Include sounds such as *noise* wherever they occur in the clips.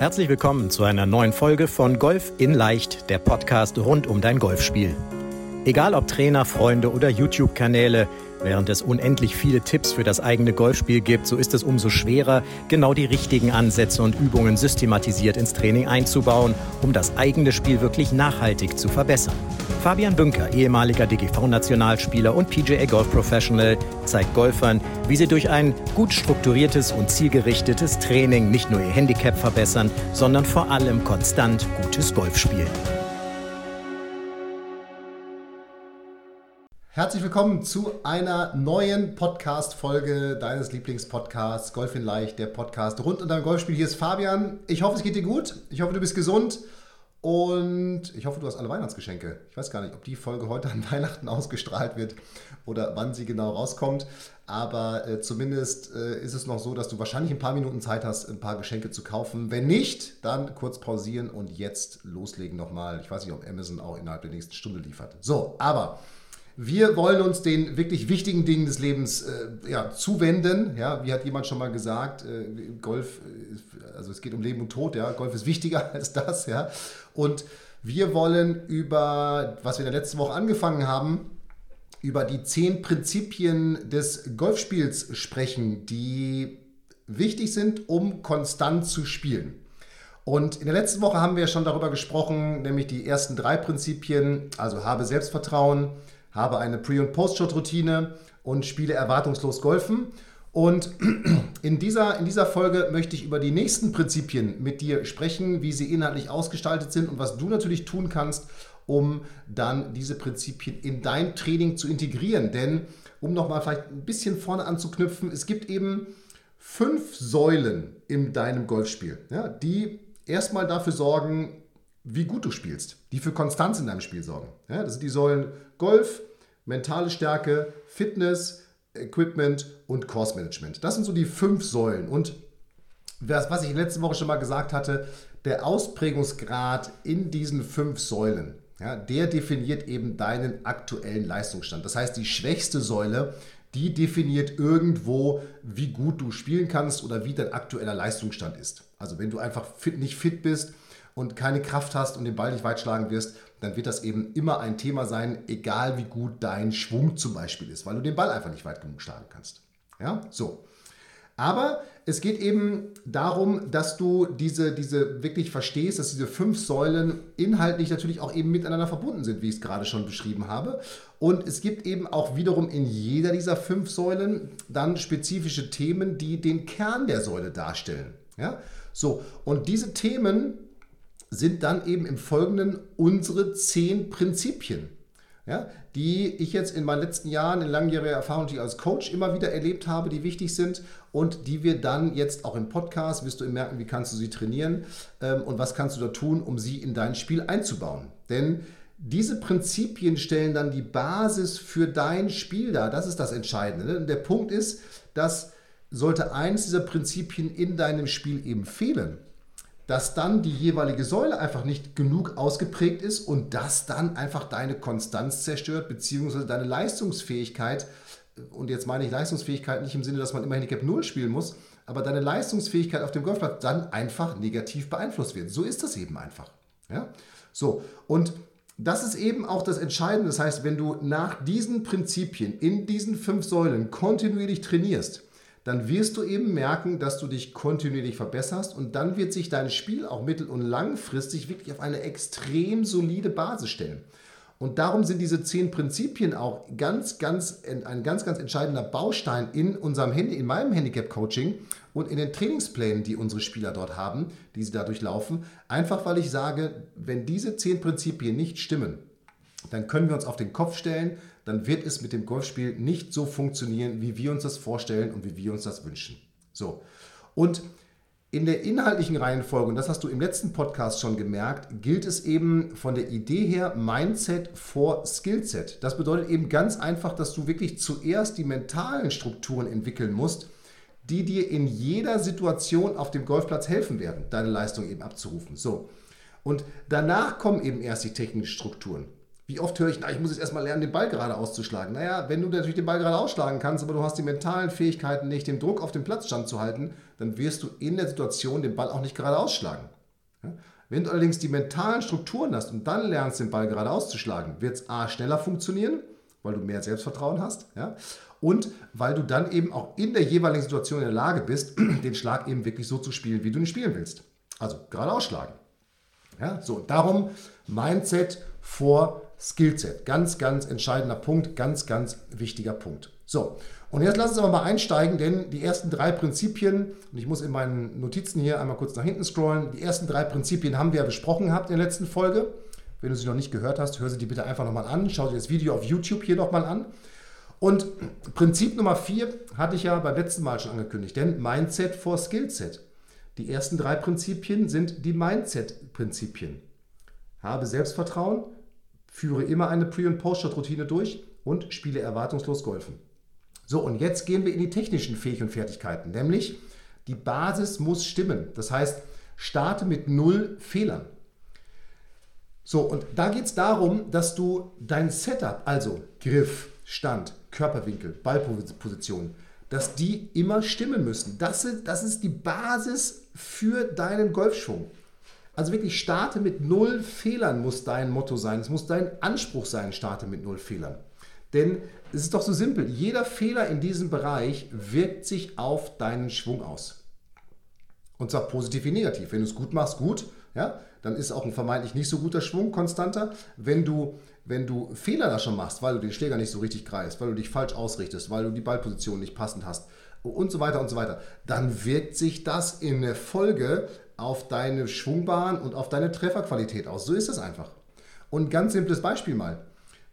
Herzlich willkommen zu einer neuen Folge von Golf in Leicht, der Podcast rund um dein Golfspiel. Egal ob Trainer, Freunde oder YouTube-Kanäle, während es unendlich viele Tipps für das eigene Golfspiel gibt, so ist es umso schwerer, genau die richtigen Ansätze und Übungen systematisiert ins Training einzubauen, um das eigene Spiel wirklich nachhaltig zu verbessern. Fabian Bünker, ehemaliger DGV-Nationalspieler und PGA Golf Professional, zeigt Golfern, wie sie durch ein gut strukturiertes und zielgerichtetes Training nicht nur ihr Handicap verbessern, sondern vor allem konstant gutes Golf spielen. Herzlich willkommen zu einer neuen Podcast-Folge deines Lieblingspodcasts Golf in Leicht, der Podcast rund um dein Golfspiel. Hier ist Fabian. Ich hoffe, es geht dir gut. Ich hoffe, du bist gesund. Und ich hoffe, du hast alle Weihnachtsgeschenke. Ich weiß gar nicht, ob die Folge heute an *laughs* Weihnachten ausgestrahlt wird oder wann sie genau rauskommt. Aber äh, zumindest äh, ist es noch so, dass du wahrscheinlich ein paar Minuten Zeit hast, ein paar Geschenke zu kaufen. Wenn nicht, dann kurz pausieren und jetzt loslegen nochmal. Ich weiß nicht, ob Amazon auch innerhalb der nächsten Stunde liefert. So, aber wir wollen uns den wirklich wichtigen Dingen des Lebens äh, ja, zuwenden. Ja, wie hat jemand schon mal gesagt, äh, Golf, äh, also es geht um Leben und Tod, ja, Golf ist wichtiger *laughs* als das, ja. Und wir wollen über, was wir in der letzten Woche angefangen haben, über die zehn Prinzipien des Golfspiels sprechen, die wichtig sind, um konstant zu spielen. Und in der letzten Woche haben wir schon darüber gesprochen, nämlich die ersten drei Prinzipien, also habe Selbstvertrauen, habe eine Pre- und Post-Shot-Routine und spiele erwartungslos Golfen. Und *clears throat* in dieser, in dieser Folge möchte ich über die nächsten Prinzipien mit dir sprechen, wie sie inhaltlich ausgestaltet sind und was du natürlich tun kannst, um dann diese Prinzipien in dein Training zu integrieren. Denn, um nochmal vielleicht ein bisschen vorne anzuknüpfen, es gibt eben fünf Säulen in deinem Golfspiel, ja, die erstmal dafür sorgen, wie gut du spielst, die für Konstanz in deinem Spiel sorgen. Ja, das sind die Säulen Golf, mentale Stärke, Fitness, Equipment und Course Management. Das sind so die fünf Säulen. Und was ich letzte Woche schon mal gesagt hatte, der Ausprägungsgrad in diesen fünf Säulen, ja, der definiert eben deinen aktuellen Leistungsstand. Das heißt, die schwächste Säule, die definiert irgendwo, wie gut du spielen kannst oder wie dein aktueller Leistungsstand ist. Also wenn du einfach fit, nicht fit bist, und keine Kraft hast und den Ball nicht weit schlagen wirst, dann wird das eben immer ein Thema sein, egal wie gut dein Schwung zum Beispiel ist, weil du den Ball einfach nicht weit genug schlagen kannst. Ja, so. Aber es geht eben darum, dass du diese, diese wirklich verstehst, dass diese fünf Säulen inhaltlich natürlich auch eben miteinander verbunden sind, wie ich es gerade schon beschrieben habe. Und es gibt eben auch wiederum in jeder dieser fünf Säulen dann spezifische Themen, die den Kern der Säule darstellen. Ja? So, und diese Themen sind dann eben im Folgenden unsere zehn Prinzipien, ja, die ich jetzt in meinen letzten Jahren in langjähriger Erfahrung als Coach immer wieder erlebt habe, die wichtig sind und die wir dann jetzt auch im Podcast, wirst du merken, wie kannst du sie trainieren ähm, und was kannst du da tun, um sie in dein Spiel einzubauen. Denn diese Prinzipien stellen dann die Basis für dein Spiel dar. Das ist das Entscheidende. Ne? Und der Punkt ist, dass sollte eines dieser Prinzipien in deinem Spiel eben fehlen, dass dann die jeweilige Säule einfach nicht genug ausgeprägt ist und das dann einfach deine Konstanz zerstört, beziehungsweise deine Leistungsfähigkeit. Und jetzt meine ich Leistungsfähigkeit nicht im Sinne, dass man immer Handicap 0 spielen muss, aber deine Leistungsfähigkeit auf dem Golfplatz dann einfach negativ beeinflusst wird. So ist das eben einfach. Ja? So, und das ist eben auch das Entscheidende. Das heißt, wenn du nach diesen Prinzipien in diesen fünf Säulen kontinuierlich trainierst, dann wirst du eben merken, dass du dich kontinuierlich verbesserst und dann wird sich dein Spiel auch mittel- und langfristig wirklich auf eine extrem solide Basis stellen. Und darum sind diese zehn Prinzipien auch ganz, ganz, ein ganz, ganz entscheidender Baustein in unserem Handy, in meinem Handicap-Coaching und in den Trainingsplänen, die unsere Spieler dort haben, die sie dadurch laufen. Einfach weil ich sage, wenn diese zehn Prinzipien nicht stimmen, dann können wir uns auf den Kopf stellen, dann wird es mit dem Golfspiel nicht so funktionieren, wie wir uns das vorstellen und wie wir uns das wünschen. So. Und in der inhaltlichen Reihenfolge, und das hast du im letzten Podcast schon gemerkt, gilt es eben von der Idee her Mindset vor Skillset. Das bedeutet eben ganz einfach, dass du wirklich zuerst die mentalen Strukturen entwickeln musst, die dir in jeder Situation auf dem Golfplatz helfen werden, deine Leistung eben abzurufen. So. Und danach kommen eben erst die technischen Strukturen. Wie oft höre ich, na, ich muss jetzt erstmal lernen, den Ball gerade auszuschlagen. Naja, wenn du natürlich den Ball gerade ausschlagen kannst, aber du hast die mentalen Fähigkeiten nicht, den Druck auf dem Platz standzuhalten, dann wirst du in der Situation den Ball auch nicht gerade ausschlagen. Wenn du allerdings die mentalen Strukturen hast und dann lernst, den Ball gerade auszuschlagen, wird es A schneller funktionieren, weil du mehr Selbstvertrauen hast, ja? und weil du dann eben auch in der jeweiligen Situation in der Lage bist, *clears throat* den Schlag eben wirklich so zu spielen, wie du ihn spielen willst. Also gerade ausschlagen. Ja? So, darum Mindset vor Skillset. Ganz, ganz entscheidender Punkt, ganz, ganz wichtiger Punkt. So, und jetzt lass uns aber mal einsteigen, denn die ersten drei Prinzipien, und ich muss in meinen Notizen hier einmal kurz nach hinten scrollen, die ersten drei Prinzipien haben wir ja besprochen gehabt in der letzten Folge. Wenn du sie noch nicht gehört hast, hör sie dir bitte einfach nochmal an. Schau dir das Video auf YouTube hier nochmal an. Und Prinzip Nummer vier hatte ich ja beim letzten Mal schon angekündigt, denn Mindset vor Skillset. Die ersten drei Prinzipien sind die Mindset-Prinzipien. Habe Selbstvertrauen, führe immer eine Pre- und Post-Shot-Routine durch und spiele erwartungslos Golfen. So, und jetzt gehen wir in die technischen Fähigkeiten und Fertigkeiten, nämlich die Basis muss stimmen. Das heißt, starte mit null Fehlern. So, und da geht es darum, dass du dein Setup, also Griff, Stand, Körperwinkel, Ballposition, dass die immer stimmen müssen. Das ist, das ist die Basis für deinen Golfschwung. Also wirklich starte mit null Fehlern muss dein Motto sein. Es muss dein Anspruch sein, starte mit null Fehlern. Denn es ist doch so simpel. Jeder Fehler in diesem Bereich wirkt sich auf deinen Schwung aus. Und zwar positiv wie negativ. Wenn du es gut machst, gut, ja, dann ist auch ein vermeintlich nicht so guter Schwung konstanter. Wenn du, wenn du Fehler da schon machst, weil du den Schläger nicht so richtig greifst, weil du dich falsch ausrichtest, weil du die Ballposition nicht passend hast und so weiter und so weiter, dann wirkt sich das in der Folge auf deine Schwungbahn und auf deine Trefferqualität aus. So ist es einfach. Und ganz simples Beispiel mal.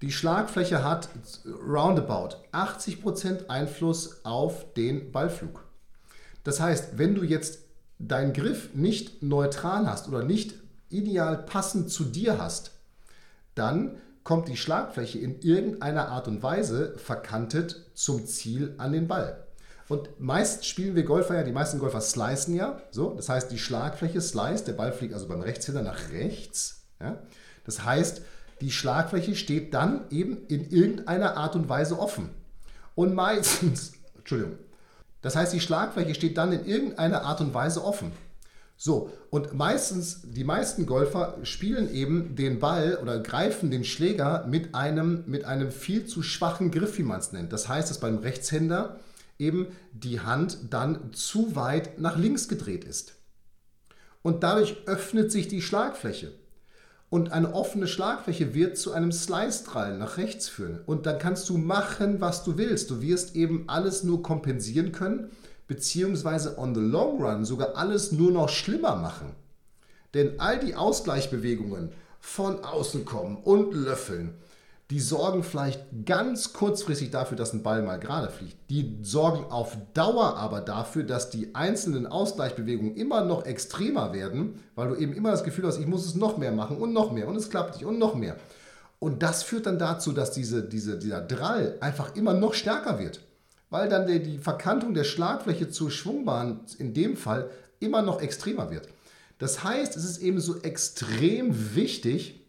Die Schlagfläche hat roundabout 80% Einfluss auf den Ballflug. Das heißt, wenn du jetzt deinen Griff nicht neutral hast oder nicht ideal passend zu dir hast, dann kommt die Schlagfläche in irgendeiner Art und Weise verkantet zum Ziel an den Ball. Und meist spielen wir Golfer ja, die meisten Golfer slicen ja. So, das heißt, die Schlagfläche slice, der Ball fliegt also beim Rechtshänder nach rechts. Ja. Das heißt, die Schlagfläche steht dann eben in irgendeiner Art und Weise offen. Und meistens, *laughs* Entschuldigung, das heißt, die Schlagfläche steht dann in irgendeiner Art und Weise offen. So, und meistens, die meisten Golfer spielen eben den Ball oder greifen den Schläger mit einem, mit einem viel zu schwachen Griff, wie man es nennt. Das heißt, dass beim Rechtshänder eben die Hand dann zu weit nach links gedreht ist. Und dadurch öffnet sich die Schlagfläche. Und eine offene Schlagfläche wird zu einem Slice-Drall nach rechts führen. Und dann kannst du machen, was du willst. Du wirst eben alles nur kompensieren können, beziehungsweise on the long run sogar alles nur noch schlimmer machen. Denn all die Ausgleichbewegungen von außen kommen und löffeln, die sorgen vielleicht ganz kurzfristig dafür, dass ein Ball mal gerade fliegt. Die sorgen auf Dauer aber dafür, dass die einzelnen Ausgleichbewegungen immer noch extremer werden, weil du eben immer das Gefühl hast, ich muss es noch mehr machen und noch mehr und es klappt nicht und noch mehr. Und das führt dann dazu, dass diese, diese, dieser Drall einfach immer noch stärker wird, weil dann die, die Verkantung der Schlagfläche zur Schwungbahn in dem Fall immer noch extremer wird. Das heißt, es ist eben so extrem wichtig,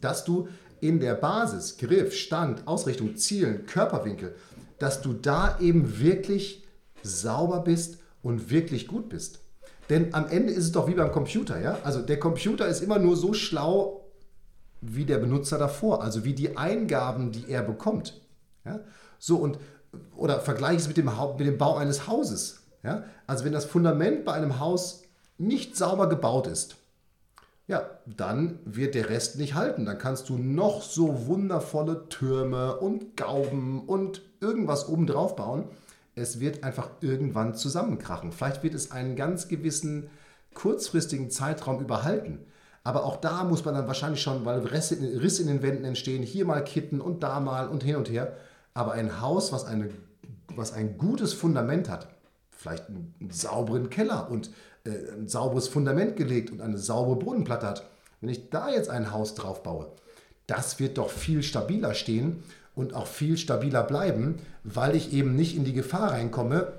dass du in der Basis, Griff, Stand, Ausrichtung, Zielen, Körperwinkel, dass du da eben wirklich sauber bist und wirklich gut bist. Denn am Ende ist es doch wie beim Computer, ja? Also der Computer ist immer nur so schlau wie der Benutzer davor, also wie die Eingaben, die er bekommt. Ja? So und oder vergleiche es mit dem, mit dem Bau eines Hauses. Ja? Also wenn das Fundament bei einem Haus nicht sauber gebaut ist, ja, dann wird der Rest nicht halten. Dann kannst du noch so wundervolle Türme und Gauben und irgendwas oben drauf bauen. Es wird einfach irgendwann zusammenkrachen. Vielleicht wird es einen ganz gewissen kurzfristigen Zeitraum überhalten. Aber auch da muss man dann wahrscheinlich schon, weil Risse in den Wänden entstehen, hier mal kitten und da mal und hin und her. Aber ein Haus, was, eine, was ein gutes Fundament hat, vielleicht einen sauberen Keller und äh, ein sauberes Fundament gelegt und eine saubere Bodenplatte hat, wenn ich da jetzt ein Haus drauf baue, das wird doch viel stabiler stehen und auch viel stabiler bleiben, weil ich eben nicht in die Gefahr reinkomme,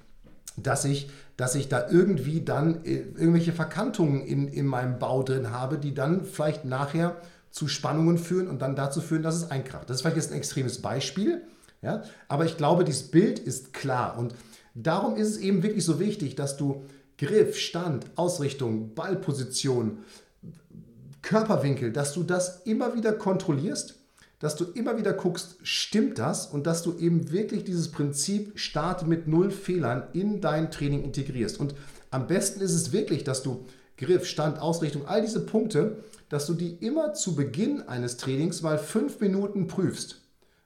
*clears throat* dass ich, dass ich da irgendwie dann äh, irgendwelche Verkantungen in, in meinem Bau drin habe, die dann vielleicht nachher zu Spannungen führen und dann dazu führen, dass es einkracht. Das ist vielleicht jetzt ein extremes Beispiel, ja? aber ich glaube, dieses Bild ist klar und darum ist es eben wirklich so wichtig, dass du Griff, Stand, Ausrichtung, Ballposition, Körperwinkel, dass du das immer wieder kontrollierst, dass du immer wieder guckst, stimmt das und dass du eben wirklich dieses Prinzip Starte mit null Fehlern in dein Training integrierst. Und am besten ist es wirklich, dass du Griff, Stand, Ausrichtung, all diese Punkte, dass du die immer zu Beginn eines Trainings mal fünf Minuten prüfst.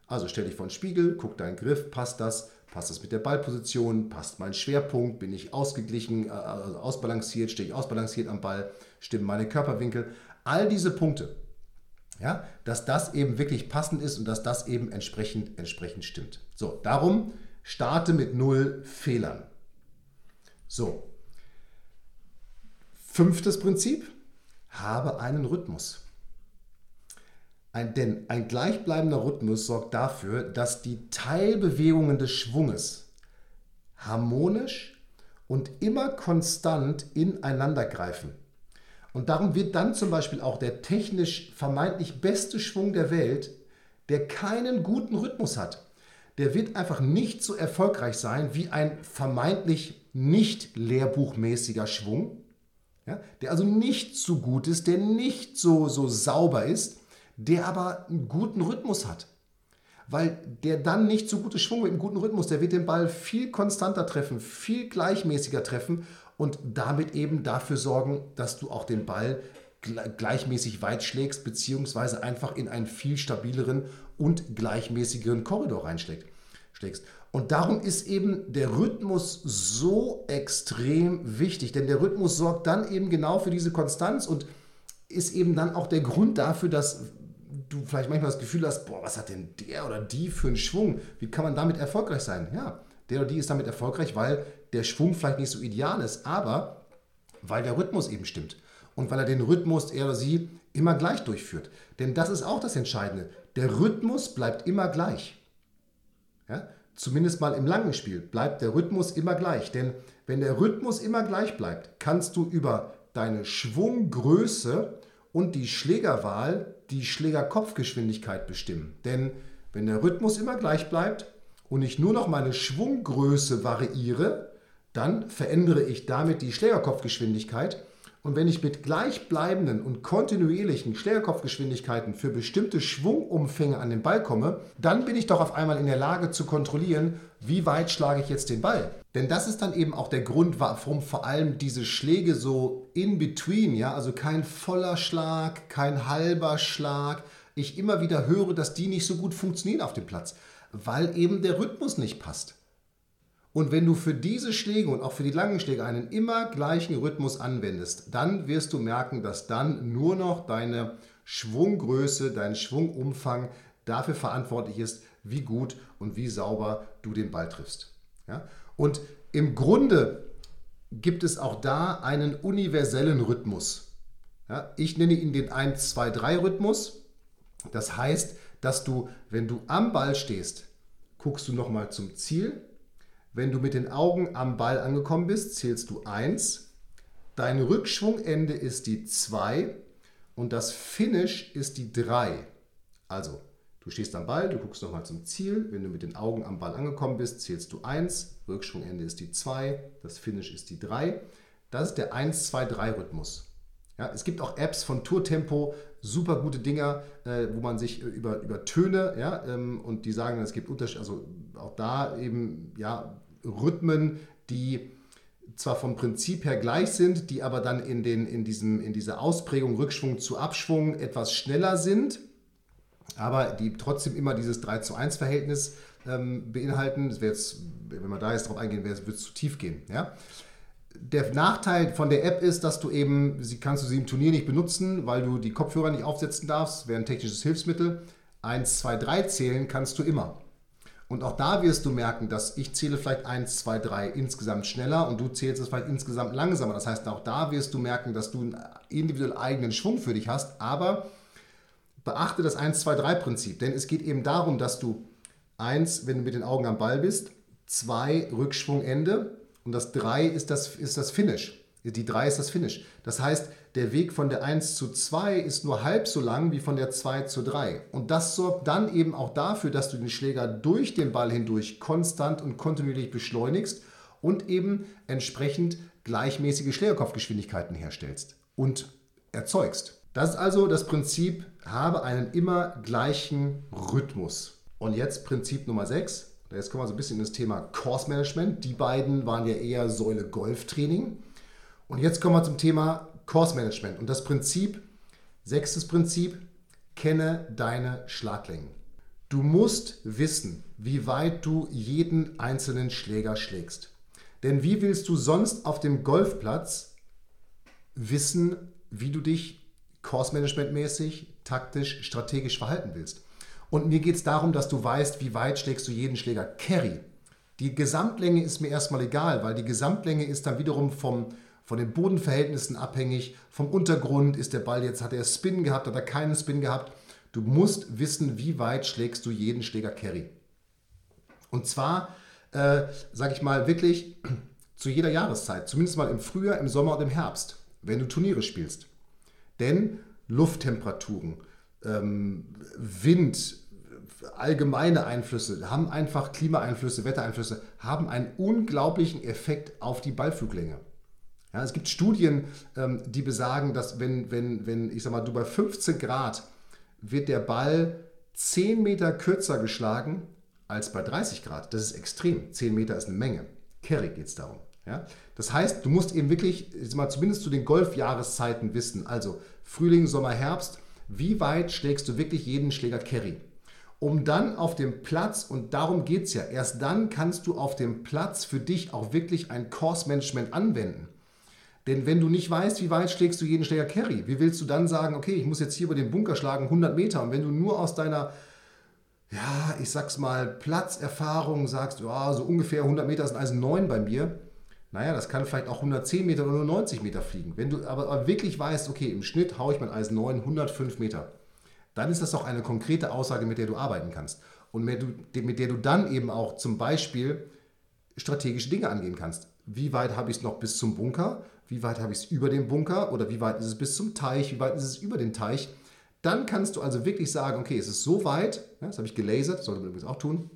Also stell dich vor den Spiegel, guck deinen Griff, passt das, passt das mit der Ballposition, passt mein Schwerpunkt, bin ich ausgeglichen, äh, also ausbalanciert, stehe ich ausbalanciert am Ball, stimmen meine Körperwinkel. All diese Punkte, ja, dass das eben wirklich passend ist und dass das eben entsprechend, entsprechend stimmt. So, darum starte mit null Fehlern. So, fünftes Prinzip, habe einen Rhythmus. Ein, denn ein gleichbleibender Rhythmus sorgt dafür, dass die Teilbewegungen des Schwunges harmonisch und immer konstant ineinander greifen. Und darum wird dann zum Beispiel auch der technisch vermeintlich beste Schwung der Welt, der keinen guten Rhythmus hat, der wird einfach nicht so erfolgreich sein wie ein vermeintlich nicht lehrbuchmäßiger Schwung, ja, der also nicht so gut ist, der nicht so, so sauber ist, der aber einen guten Rhythmus hat. Weil der dann nicht so gute Schwung mit einem guten Rhythmus, der wird den Ball viel konstanter treffen, viel gleichmäßiger treffen und damit eben dafür sorgen, dass du auch den Ball gleichmäßig weit schlägst, beziehungsweise einfach in einen viel stabileren und gleichmäßigeren Korridor reinschlägst. Und darum ist eben der Rhythmus so extrem wichtig, denn der Rhythmus sorgt dann eben genau für diese Konstanz und ist eben dann auch der Grund dafür, dass du vielleicht manchmal das Gefühl hast, boah, was hat denn der oder die für einen Schwung? Wie kann man damit erfolgreich sein? Ja, der oder die ist damit erfolgreich, weil der Schwung vielleicht nicht so ideal ist, aber weil der Rhythmus eben stimmt und weil er den Rhythmus, er oder sie, immer gleich durchführt. Denn das ist auch das Entscheidende. Der Rhythmus bleibt immer gleich. Ja? Zumindest mal im langen Spiel bleibt der Rhythmus immer gleich. Denn wenn der Rhythmus immer gleich bleibt, kannst du über deine Schwunggröße und die Schlägerwahl die Schlägerkopfgeschwindigkeit bestimmen. Denn wenn der Rhythmus immer gleich bleibt und ich nur noch meine Schwunggröße variiere, dann verändere ich damit die Schlägerkopfgeschwindigkeit. Und wenn ich mit gleichbleibenden und kontinuierlichen Schlägerkopfgeschwindigkeiten für bestimmte Schwungumfänge an den Ball komme, dann bin ich doch auf einmal in der Lage zu kontrollieren, wie weit schlage ich jetzt den Ball. Denn das ist dann eben auch der Grund, warum vor allem diese Schläge so in between, ja, also kein voller Schlag, kein halber Schlag, ich immer wieder höre, dass die nicht so gut funktionieren auf dem Platz, weil eben der Rhythmus nicht passt. Und wenn du für diese Schläge und auch für die langen Schläge einen immer gleichen Rhythmus anwendest, dann wirst du merken, dass dann nur noch deine Schwunggröße, dein Schwungumfang dafür verantwortlich ist, wie gut und wie sauber du den Ball triffst. Ja? Und im Grunde gibt es auch da einen universellen Rhythmus. Ja? Ich nenne ihn den 1-2-3-Rhythmus. Das heißt, dass du, wenn du am Ball stehst, guckst du nochmal zum Ziel, wenn du mit den Augen am Ball angekommen bist, zählst du 1. Dein Rückschwungende ist die 2 und das Finish ist die 3. Also, du stehst am Ball, du guckst nochmal zum Ziel. Wenn du mit den Augen am Ball angekommen bist, zählst du 1. Rückschwungende ist die 2, das Finish ist die 3. Das ist der 1-2-3-Rhythmus. Ja, es gibt auch Apps von Tourtempo, super gute Dinger, äh, wo man sich über, über Töne, ja, ähm, und die sagen, es gibt Unterschiede, also auch da eben, ja, Rhythmen, die zwar vom Prinzip her gleich sind, die aber dann in, den, in, diesem, in dieser Ausprägung Rückschwung zu Abschwung etwas schneller sind, aber die trotzdem immer dieses 3 zu 1 Verhältnis ähm, beinhalten. Das jetzt, wenn man da jetzt drauf eingehen wird es zu tief gehen. Ja? Der Nachteil von der App ist, dass du eben, sie kannst du sie im Turnier nicht benutzen, weil du die Kopfhörer nicht aufsetzen darfst, wäre ein technisches Hilfsmittel. 1, 2, 3 zählen kannst du immer. Und auch da wirst du merken, dass ich zähle vielleicht 1, 2, 3 insgesamt schneller und du zählst es vielleicht insgesamt langsamer. Das heißt, auch da wirst du merken, dass du einen individuell eigenen Schwung für dich hast. Aber beachte das 1, 2, 3 Prinzip. Denn es geht eben darum, dass du 1, wenn du mit den Augen am Ball bist, 2 Rückschwungende und das 3 ist das, ist das Finish. Die 3 ist das Finish. Das heißt, der Weg von der 1 zu 2 ist nur halb so lang wie von der 2 zu 3. Und das sorgt dann eben auch dafür, dass du den Schläger durch den Ball hindurch konstant und kontinuierlich beschleunigst und eben entsprechend gleichmäßige Schlägerkopfgeschwindigkeiten herstellst und erzeugst. Das ist also das Prinzip, habe einen immer gleichen Rhythmus. Und jetzt Prinzip Nummer 6. Jetzt kommen wir so ein bisschen in das Thema Course Management. Die beiden waren ja eher Säule Golftraining. Und jetzt kommen wir zum Thema Course Management. Und das Prinzip, sechstes Prinzip, kenne deine Schlaglängen. Du musst wissen, wie weit du jeden einzelnen Schläger schlägst. Denn wie willst du sonst auf dem Golfplatz wissen, wie du dich Course-Management-mäßig, taktisch, strategisch verhalten willst. Und mir geht es darum, dass du weißt, wie weit schlägst du jeden Schläger Carry. Die Gesamtlänge ist mir erstmal egal, weil die Gesamtlänge ist dann wiederum vom, von den Bodenverhältnissen abhängig. Vom Untergrund ist der Ball jetzt, hat er Spin gehabt, hat er keinen Spin gehabt. Du musst wissen, wie weit schlägst du jeden Schläger Carry. Und zwar, äh, sage ich mal, wirklich *clears throat* zu jeder Jahreszeit, zumindest mal im Frühjahr, im Sommer und im Herbst, wenn du Turniere spielst. Denn Lufttemperaturen, ähm, Wind, allgemeine Einflüsse, haben einfach Klimaeinflüsse, Wettereinflüsse, haben einen unglaublichen Effekt auf die Ballfluglänge. Ja, es gibt Studien, ähm, die besagen, dass wenn, wenn, wenn, ich sag mal, du bei 15 Grad wird der Ball 10 Meter kürzer geschlagen als bei 30 Grad. Das ist extrem. 10 Meter ist eine Menge. Kerry geht es darum. Ja? Das heißt, du musst eben wirklich mal zumindest zu den Golfjahreszeiten wissen, also Frühling, Sommer, Herbst, wie weit schlägst du wirklich jeden Schläger Carry? Um dann auf dem Platz, und darum geht es ja, erst dann kannst du auf dem Platz für dich auch wirklich ein Course-Management anwenden. Denn wenn du nicht weißt, wie weit schlägst du jeden Schläger Carry, wie willst du dann sagen, okay, ich muss jetzt hier über den Bunker schlagen, 100 Meter, und wenn du nur aus deiner ja, ich sag's mal, Platzerfahrung sagst, ja, so ungefähr 100 Meter sind Eisen 9 bei mir, naja, das kann vielleicht auch 110 Meter oder nur 90 Meter fliegen. Wenn du aber wirklich weißt, okay, im Schnitt haue ich mein Eisen 9 105 Meter, dann ist das auch eine konkrete Aussage, mit der du arbeiten kannst. Und mit der du dann eben auch zum Beispiel strategische Dinge angehen kannst. Wie weit habe ich es noch bis zum Bunker? Wie weit habe ich es über dem Bunker? Oder wie weit ist es bis zum Teich? Wie weit ist es über den Teich? Dann kannst du also wirklich sagen, okay, es ist so weit, das habe ich gelasert, sollte man übrigens auch tun,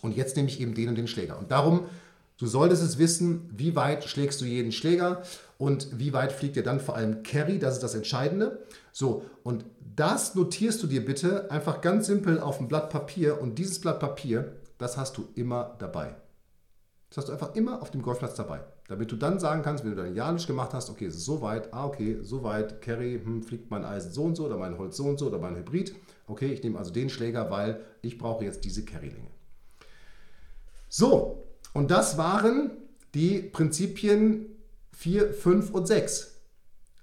und jetzt nehme ich eben den und den Schläger. Und darum Du solltest es wissen, wie weit schlägst du jeden Schläger und wie weit fliegt dir dann vor allem Carry, das ist das Entscheidende. So, und das notierst du dir bitte einfach ganz simpel auf ein Blatt Papier und dieses Blatt Papier, das hast du immer dabei. Das hast du einfach immer auf dem Golfplatz dabei. Damit du dann sagen kannst, wenn du dein Janisch gemacht hast, okay, so weit, ah, okay, so weit, Carry, hm, fliegt mein Eisen so und so oder mein Holz so und so oder mein Hybrid. Okay, ich nehme also den Schläger, weil ich brauche jetzt diese Carry-Länge. So, und das waren die Prinzipien 4, 5 und 6.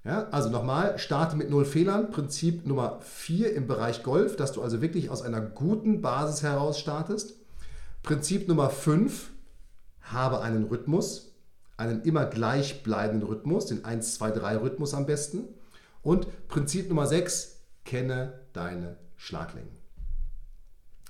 Ja, also nochmal, starte mit null Fehlern. Prinzip Nummer 4 im Bereich Golf, dass du also wirklich aus einer guten Basis heraus startest. Prinzip Nummer 5, habe einen Rhythmus, einen immer gleichbleibenden Rhythmus, den 1, 2, 3 Rhythmus am besten. Und Prinzip Nummer 6, kenne deine Schlaglängen.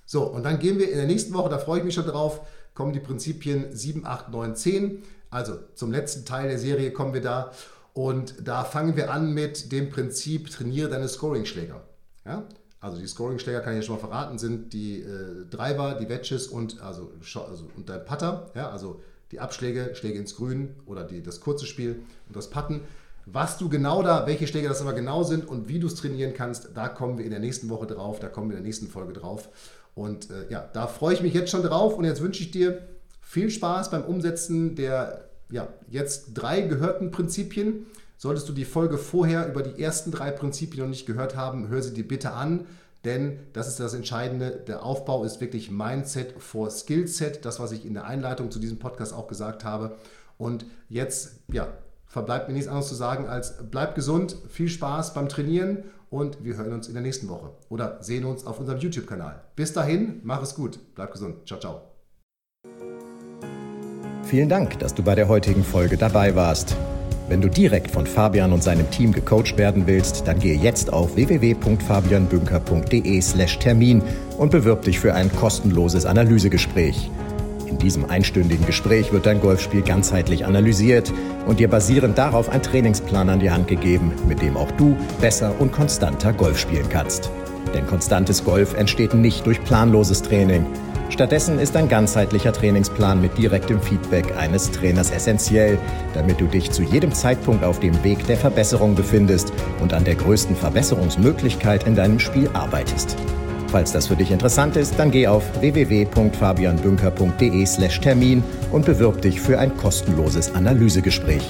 So, und dann gehen wir in der nächsten Woche, da freue ich mich schon drauf, kommen die Prinzipien 7, 8, 9, 10. Also zum letzten Teil der Serie kommen wir da. Und da fangen wir an mit dem Prinzip, trainiere deine Scoring-Schläger. Ja? Also die Scoring-Schläger, kann ich ja schon mal verraten, sind die äh, Driver, die Wedges und, also, also, und dein Putter. Ja? Also die Abschläge, Schläge ins Grün oder die, das kurze Spiel und das Putten. Was du genau da, welche Schläge das aber genau sind und wie du es trainieren kannst, da kommen wir in der nächsten Woche drauf, da kommen wir in der nächsten Folge drauf. Und äh, ja, da freue ich mich jetzt schon drauf und jetzt wünsche ich dir viel Spaß beim Umsetzen der ja, jetzt drei gehörten Prinzipien. Solltest du die Folge vorher über die ersten drei Prinzipien noch nicht gehört haben, hör sie dir bitte an, denn das ist das Entscheidende. Der Aufbau ist wirklich Mindset vor Skillset, das, was ich in der Einleitung zu diesem Podcast auch gesagt habe. Und jetzt, ja, verbleibt mir nichts anderes zu sagen als bleib gesund, viel Spaß beim Trainieren und wir hören uns in der nächsten Woche oder sehen uns auf unserem YouTube-Kanal. Bis dahin, mach es gut, bleib gesund. Ciao, ciao. Vielen Dank, dass du bei der heutigen Folge dabei warst. Wenn du direkt von Fabian und seinem Team gecoacht werden willst, dann gehe jetzt auf www.fabianbünker.de/termin und bewirb dich für ein kostenloses Analysegespräch. In diesem einstündigen Gespräch wird dein Golfspiel ganzheitlich analysiert und dir basierend darauf ein Trainingsplan an die Hand gegeben, mit dem auch du besser und konstanter Golf spielen kannst. Denn konstantes Golf entsteht nicht durch planloses Training. Stattdessen ist ein ganzheitlicher Trainingsplan mit direktem Feedback eines Trainers essentiell, damit du dich zu jedem Zeitpunkt auf dem Weg der Verbesserung befindest und an der größten Verbesserungsmöglichkeit in deinem Spiel arbeitest. Falls das für dich interessant ist, dann geh auf www.fabianbünker.de/termin und bewirb dich für ein kostenloses Analysegespräch.